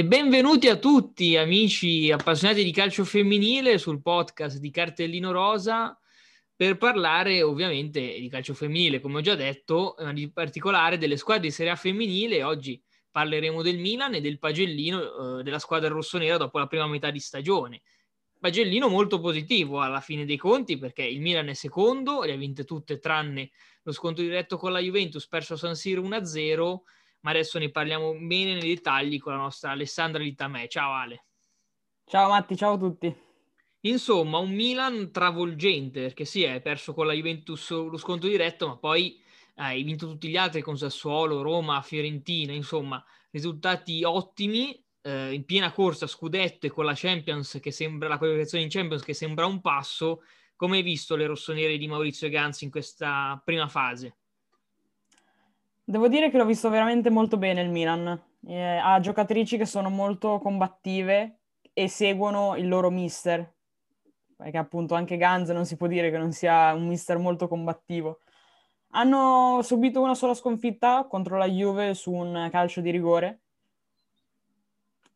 E benvenuti a tutti amici appassionati di calcio femminile sul podcast di Cartellino Rosa per parlare ovviamente di calcio femminile, come ho già detto, ma in particolare delle squadre di Serie A femminile. Oggi parleremo del Milan e del Pagellino eh, della squadra rossonera dopo la prima metà di stagione. Pagellino molto positivo alla fine dei conti perché il Milan è secondo, le ha vinte tutte tranne lo sconto diretto con la Juventus, perso a San Siro 1-0 ma adesso ne parliamo bene nei dettagli con la nostra Alessandra Litamè. Ciao Ale. Ciao Matti, ciao a tutti. Insomma, un Milan travolgente, perché sì, hai perso con la Juventus lo sconto diretto, ma poi hai vinto tutti gli altri con Sassuolo, Roma, Fiorentina, insomma, risultati ottimi, eh, in piena corsa scudetto e con la Champions che sembra la qualificazione in Champions che sembra un passo. Come hai visto le rossonere di Maurizio Ganzi in questa prima fase? Devo dire che l'ho visto veramente molto bene il Milan. Eh, ha giocatrici che sono molto combattive e seguono il loro mister. Perché appunto anche Ganz non si può dire che non sia un mister molto combattivo. Hanno subito una sola sconfitta contro la Juve su un calcio di rigore.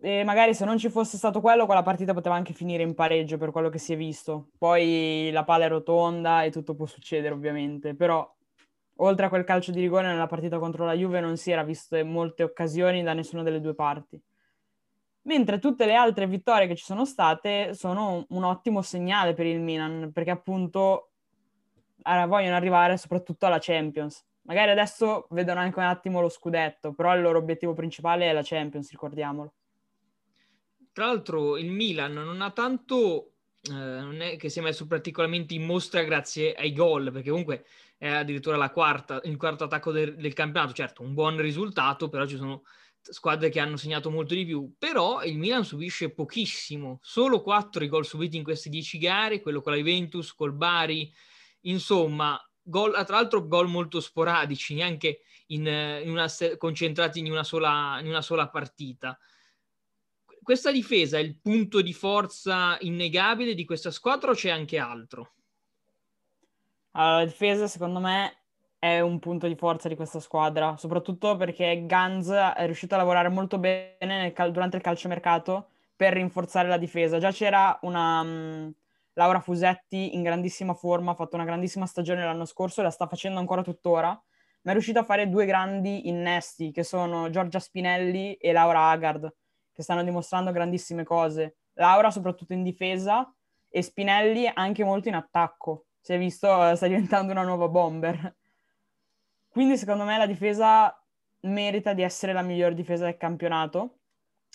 E magari se non ci fosse stato quello, quella partita poteva anche finire in pareggio per quello che si è visto. Poi la palla è rotonda e tutto può succedere, ovviamente. Però oltre a quel calcio di rigore nella partita contro la Juve non si era visto in molte occasioni da nessuna delle due parti. Mentre tutte le altre vittorie che ci sono state sono un ottimo segnale per il Milan, perché appunto vogliono arrivare soprattutto alla Champions. Magari adesso vedono anche un attimo lo scudetto, però il loro obiettivo principale è la Champions, ricordiamolo. Tra l'altro il Milan non ha tanto eh, non è che si è messo particolarmente in mostra grazie ai gol, perché comunque è addirittura quarta, il quarto attacco del, del campionato. Certo, un buon risultato, però ci sono squadre che hanno segnato molto di più. Però il Milan subisce pochissimo, solo quattro i gol subiti in queste dieci gare, quello con la Juventus, col Bari, insomma, gol, tra l'altro gol molto sporadici, neanche in, in una, concentrati in una, sola, in una sola partita questa difesa è il punto di forza innegabile di questa squadra o c'è anche altro? Allora, la difesa secondo me è un punto di forza di questa squadra, soprattutto perché Ganz è riuscito a lavorare molto bene cal- durante il calciomercato per rinforzare la difesa. Già c'era una um, Laura Fusetti in grandissima forma, ha fatto una grandissima stagione l'anno scorso e la sta facendo ancora tuttora, ma è riuscito a fare due grandi innesti che sono Giorgia Spinelli e Laura Haggard che stanno dimostrando grandissime cose. Laura soprattutto in difesa e Spinelli anche molto in attacco. Si è visto, eh, sta diventando una nuova bomber. Quindi secondo me la difesa merita di essere la miglior difesa del campionato.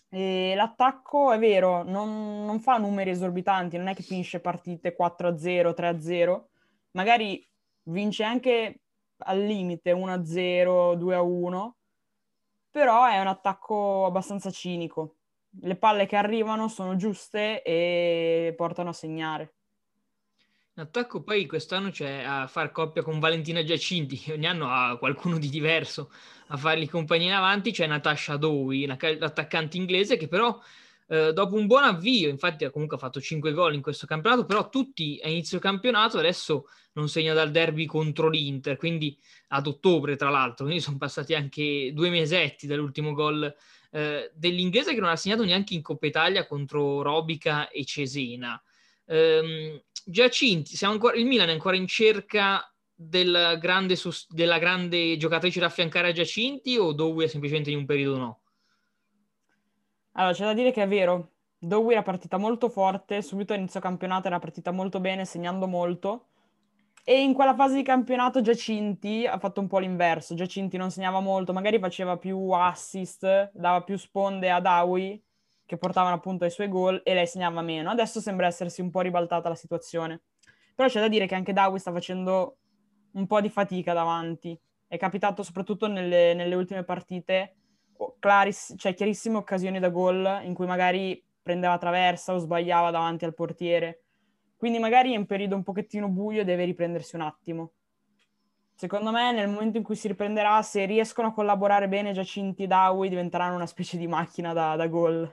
E l'attacco è vero, non, non fa numeri esorbitanti, non è che finisce partite 4-0, 3-0, magari vince anche al limite 1-0, 2-1, però è un attacco abbastanza cinico. Le palle che arrivano sono giuste e portano a segnare. Attacco poi quest'anno c'è a far coppia con Valentina Giacinti, che ogni anno ha qualcuno di diverso a fargli compagnia in avanti, c'è Natasha Dowie, l'attaccante inglese che però eh, dopo un buon avvio, infatti comunque ha fatto 5 gol in questo campionato, però tutti a inizio campionato adesso non segna dal derby contro l'Inter, quindi ad ottobre tra l'altro, quindi sono passati anche due mesetti dall'ultimo gol eh, dell'inglese che non ha segnato neanche in Coppa Italia contro Robica e Cesena. Eh, Giacinti, ancora, il Milan è ancora in cerca del grande, della grande giocatrice da affiancare a Giacinti o Dowie è semplicemente in un periodo no? Allora, c'è da dire che è vero, Dowie era partita molto forte, subito all'inizio campionato era partita molto bene, segnando molto, e in quella fase di campionato Giacinti ha fatto un po' l'inverso, Giacinti non segnava molto, magari faceva più assist, dava più sponde a Dowie, che portavano appunto ai suoi gol, e lei segnava meno. Adesso sembra essersi un po' ribaltata la situazione. Però c'è da dire che anche Dowie sta facendo un po' di fatica davanti. È capitato soprattutto nelle, nelle ultime partite clariss- cioè, chiarissime occasioni da gol in cui magari prendeva traversa o sbagliava davanti al portiere. Quindi magari è un periodo un pochettino buio e deve riprendersi un attimo. Secondo me nel momento in cui si riprenderà, se riescono a collaborare bene Giacinti e Dawi, diventeranno una specie di macchina da, da gol.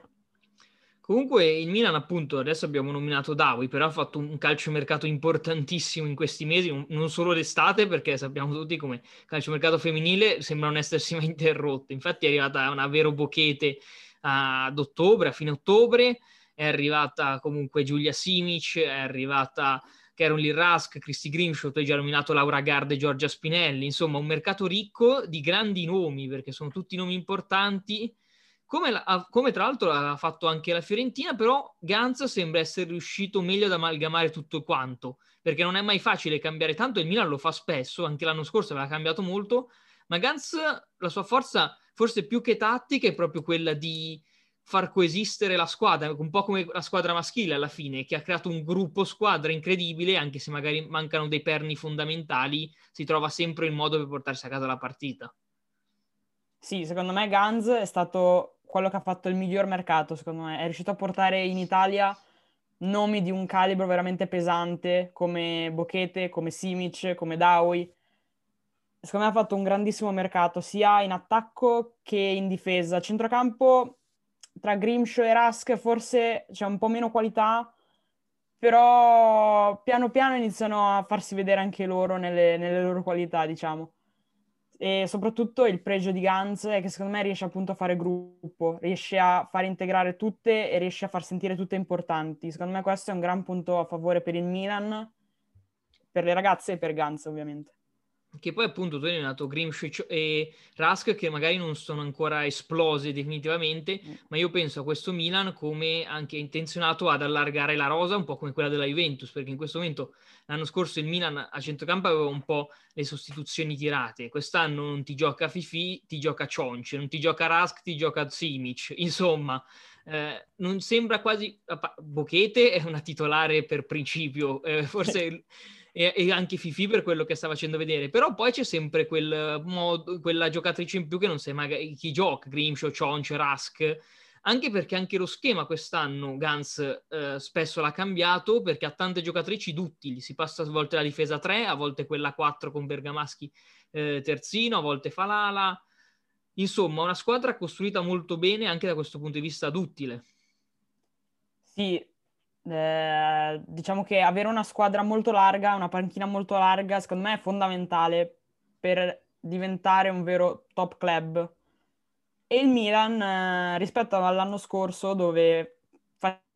Comunque il Milan appunto, adesso abbiamo nominato Dawi, però ha fatto un calciomercato importantissimo in questi mesi, non solo d'estate, perché sappiamo tutti come il calciomercato femminile sembra non essersi mai interrotto. Infatti è arrivata una vero bochete ad ottobre, a fine ottobre, è arrivata comunque Giulia Simic, è arrivata Caroline Rusk, Christy Grimshaw, tu hai già nominato Laura Gard e Giorgia Spinelli, insomma un mercato ricco di grandi nomi, perché sono tutti nomi importanti, come, la, come tra l'altro ha fatto anche la Fiorentina, però Ganz sembra essere riuscito meglio ad amalgamare tutto quanto, perché non è mai facile cambiare tanto, il Milan lo fa spesso, anche l'anno scorso aveva cambiato molto, ma Ganz la sua forza forse più che tattica è proprio quella di far coesistere la squadra, un po' come la squadra maschile alla fine, che ha creato un gruppo squadra incredibile, anche se magari mancano dei perni fondamentali, si trova sempre il modo per portarsi a casa la partita. Sì, secondo me Ganz è stato quello che ha fatto il miglior mercato, secondo me. È riuscito a portare in Italia nomi di un calibro veramente pesante, come Bochete, come Simic, come Dawi. Secondo me ha fatto un grandissimo mercato, sia in attacco che in difesa. Centrocampo tra Grimshaw e Rusk forse c'è un po' meno qualità, però piano piano iniziano a farsi vedere anche loro nelle, nelle loro qualità, diciamo. E soprattutto il pregio di Ganz è che secondo me riesce appunto a fare gruppo, riesce a far integrare tutte e riesce a far sentire tutte importanti. Secondo me questo è un gran punto a favore per il Milan, per le ragazze e per Ganz ovviamente che poi appunto tu hai nominato Grimshaw e Rusk che magari non sono ancora esplose definitivamente, mm. ma io penso a questo Milan come anche intenzionato ad allargare la rosa, un po' come quella della Juventus, perché in questo momento l'anno scorso il Milan a centrocampo aveva un po' le sostituzioni tirate, quest'anno non ti gioca Fifi, ti gioca Cionci, non ti gioca Rusk, ti gioca Simic, insomma... Eh, non sembra quasi Bochete è una titolare per principio, eh, forse e, e, anche Fifi per quello che sta facendo vedere. Però poi c'è sempre quel modo, quella giocatrice in più che non sai magari chi gioca, Grimshaw, Chonch, Rask, anche perché anche lo schema quest'anno Gans eh, spesso l'ha cambiato perché ha tante giocatrici duttili, si passa a volte la difesa 3, a volte quella 4 con Bergamaschi eh, terzino, a volte Falala. Insomma, una squadra costruita molto bene anche da questo punto di vista duttile. Sì, eh, diciamo che avere una squadra molto larga, una panchina molto larga, secondo me è fondamentale per diventare un vero top club. E il Milan, eh, rispetto all'anno scorso, dove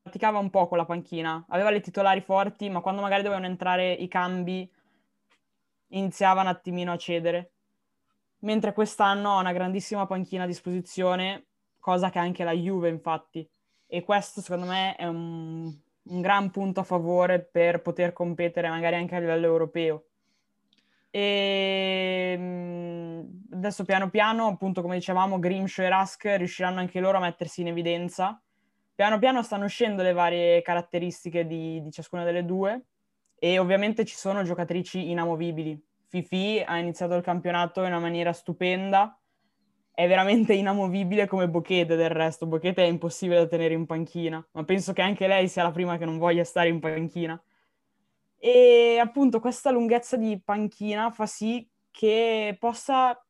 faticava un po' con la panchina, aveva le titolari forti, ma quando magari dovevano entrare i cambi, iniziava un attimino a cedere. Mentre quest'anno ha una grandissima panchina a disposizione, cosa che anche la Juve, infatti. E questo, secondo me, è un un gran punto a favore per poter competere magari anche a livello europeo. E ehm, adesso piano piano, appunto come dicevamo, Grimshaw e Rusk riusciranno anche loro a mettersi in evidenza. Piano piano stanno uscendo le varie caratteristiche di, di ciascuna delle due e ovviamente ci sono giocatrici inamovibili. Fifi ha iniziato il campionato in una maniera stupenda, è veramente inamovibile come Bochete del resto. Bochete è impossibile da tenere in panchina, ma penso che anche lei sia la prima che non voglia stare in panchina. E appunto questa lunghezza di panchina fa sì che possa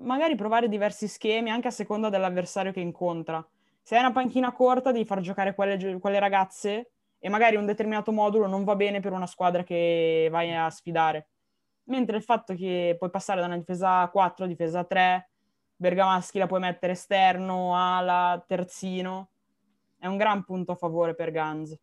magari provare diversi schemi anche a seconda dell'avversario che incontra. Se hai una panchina corta devi far giocare quelle, quelle ragazze e magari un determinato modulo non va bene per una squadra che vai a sfidare. Mentre il fatto che puoi passare da una difesa 4 a difesa 3 Bergamaschi la puoi mettere esterno, ala, terzino. È un gran punto a favore per Ganz.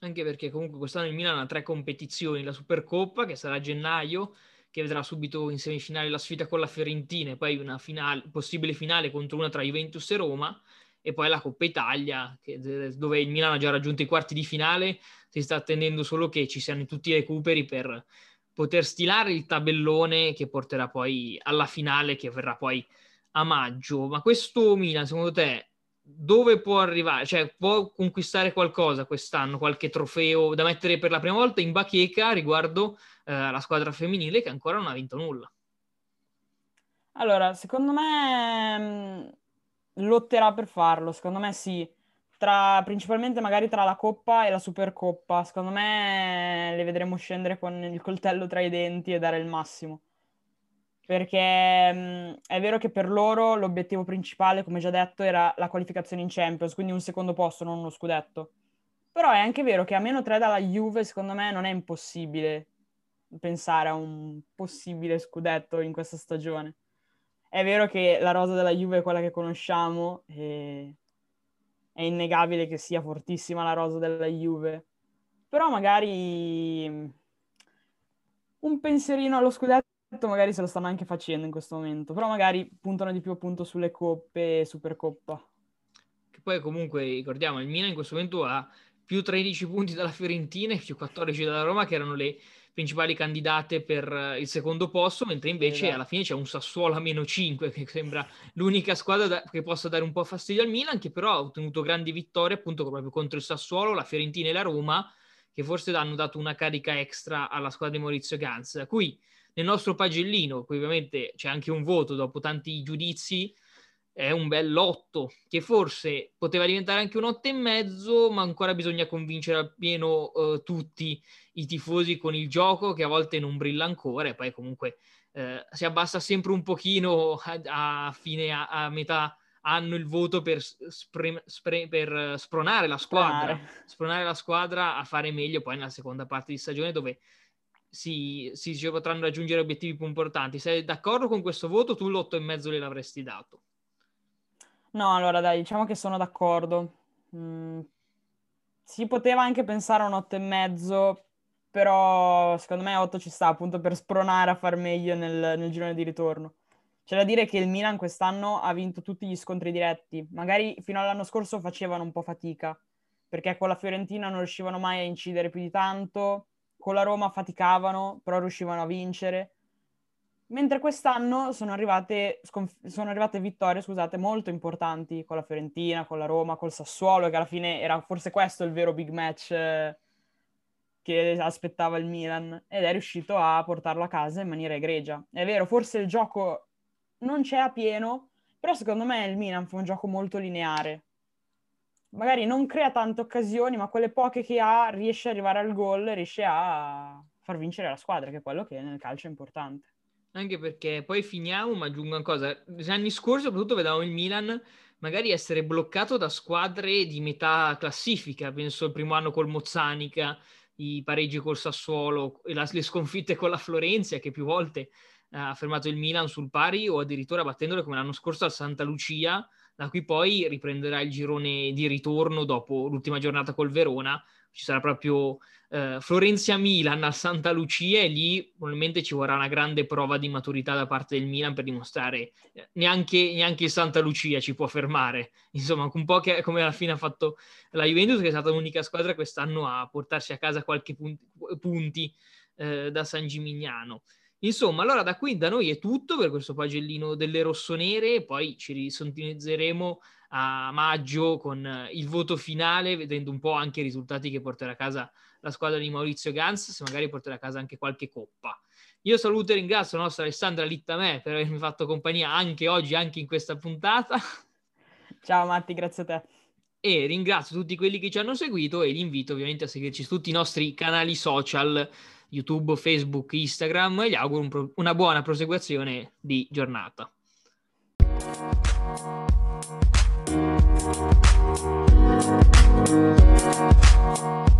Anche perché comunque quest'anno il Milan ha tre competizioni, la Supercoppa che sarà a gennaio, che vedrà subito in semifinale la sfida con la Fiorentina e poi una finale, possibile finale contro una tra Juventus e Roma e poi la Coppa Italia che, dove il Milan ha già raggiunto i quarti di finale, si sta attendendo solo che ci siano tutti i recuperi per poter stilare il tabellone che porterà poi alla finale che verrà poi a maggio. Ma questo Milan, secondo te, dove può arrivare? Cioè, può conquistare qualcosa quest'anno, qualche trofeo da mettere per la prima volta in bacheca riguardo eh, la squadra femminile che ancora non ha vinto nulla? Allora, secondo me mh, mm, lotterà per farlo, secondo me sì tra, principalmente magari tra la Coppa e la Supercoppa. Secondo me le vedremo scendere con il coltello tra i denti e dare il massimo. Perché mh, è vero che per loro l'obiettivo principale, come già detto, era la qualificazione in Champions, quindi un secondo posto, non uno scudetto. Però è anche vero che a meno 3 dalla Juve, secondo me, non è impossibile pensare a un possibile scudetto in questa stagione. è vero che la rosa della Juve è quella che conosciamo e è innegabile che sia fortissima la rosa della Juve, però magari un pensierino allo scudetto magari se lo stanno anche facendo in questo momento, però magari puntano di più appunto sulle coppe e Supercoppa. Che poi comunque ricordiamo, il Milan in questo momento ha più 13 punti dalla Fiorentina e più 14 dalla Roma, che erano le principali candidate per eh, il secondo posto, mentre invece esatto. alla fine c'è un Sassuolo a meno 5, che sembra l'unica squadra da, che possa dare un po' fastidio al Milan, che però ha ottenuto grandi vittorie appunto proprio contro il Sassuolo, la Fiorentina e la Roma, che forse hanno dato una carica extra alla squadra di Maurizio Ganz, da cui nel nostro pagellino, qui ovviamente c'è anche un voto dopo tanti giudizi, è un bel 8, che forse poteva diventare anche un 8 e mezzo, ma ancora bisogna convincere appieno uh, tutti i tifosi con il gioco, che a volte non brilla ancora, e poi comunque uh, si abbassa sempre un pochino a, a fine, a, a, metà anno il voto per, spre, spre, per spronare la squadra, spronare. spronare la squadra a fare meglio poi nella seconda parte di stagione dove si, si potranno raggiungere obiettivi più importanti. Sei d'accordo con questo voto? Tu l'otto e mezzo gliel'avresti dato? No, allora dai, diciamo che sono d'accordo. Mm, si poteva anche pensare a un otto e mezzo, però secondo me 8 ci sta appunto per spronare a far meglio nel, nel girone di ritorno. C'è da dire che il Milan quest'anno ha vinto tutti gli scontri diretti. Magari fino all'anno scorso facevano un po' fatica, perché con la Fiorentina non riuscivano mai a incidere più di tanto con la Roma faticavano, però riuscivano a vincere. Mentre quest'anno sono arrivate, sconf- sono arrivate vittorie, scusate, molto importanti con la Fiorentina, con la Roma, col Sassuolo, che alla fine era forse questo il vero big match eh, che aspettava il Milan, ed è riuscito a portarlo a casa in maniera egregia. È vero, forse il gioco non c'è a pieno, però secondo me il Milan fa un gioco molto lineare magari non crea tante occasioni, ma quelle poche che ha riesce ad arrivare al gol, riesce a far vincere la squadra, che è quello che nel calcio è importante. Anche perché poi finiamo, ma aggiungo una cosa, gli anni scorsi soprattutto vedevamo il Milan magari essere bloccato da squadre di metà classifica, penso il primo anno col Mozzanica, i pareggi col Sassuolo, le sconfitte con la Florenza che più volte ha fermato il Milan sul pari o addirittura battendole come l'anno scorso al Santa Lucia, da cui poi riprenderà il girone di ritorno dopo l'ultima giornata col Verona. Ci sarà proprio eh, Florenzia-Milan a Santa Lucia e lì probabilmente ci vorrà una grande prova di maturità da parte del Milan per dimostrare eh, neanche, neanche Santa Lucia ci può fermare. Insomma, un po' che, come alla fine ha fatto la Juventus, che è stata l'unica squadra quest'anno a portarsi a casa qualche punti, punti eh, da San Gimignano. Insomma, allora da qui da noi è tutto per questo pagellino delle rossonere, poi ci risintonizzeremo a maggio con il voto finale, vedendo un po' anche i risultati che porterà a casa la squadra di Maurizio Gans, se magari porterà a casa anche qualche coppa. Io saluto e ringrazio la nostra Alessandra Littamè per avermi fatto compagnia anche oggi, anche in questa puntata. Ciao Matti, grazie a te. E ringrazio tutti quelli che ci hanno seguito e li invito ovviamente a seguirci su tutti i nostri canali social YouTube, Facebook, Instagram e gli auguro un pro- una buona prosecuzione di giornata. We'll be right.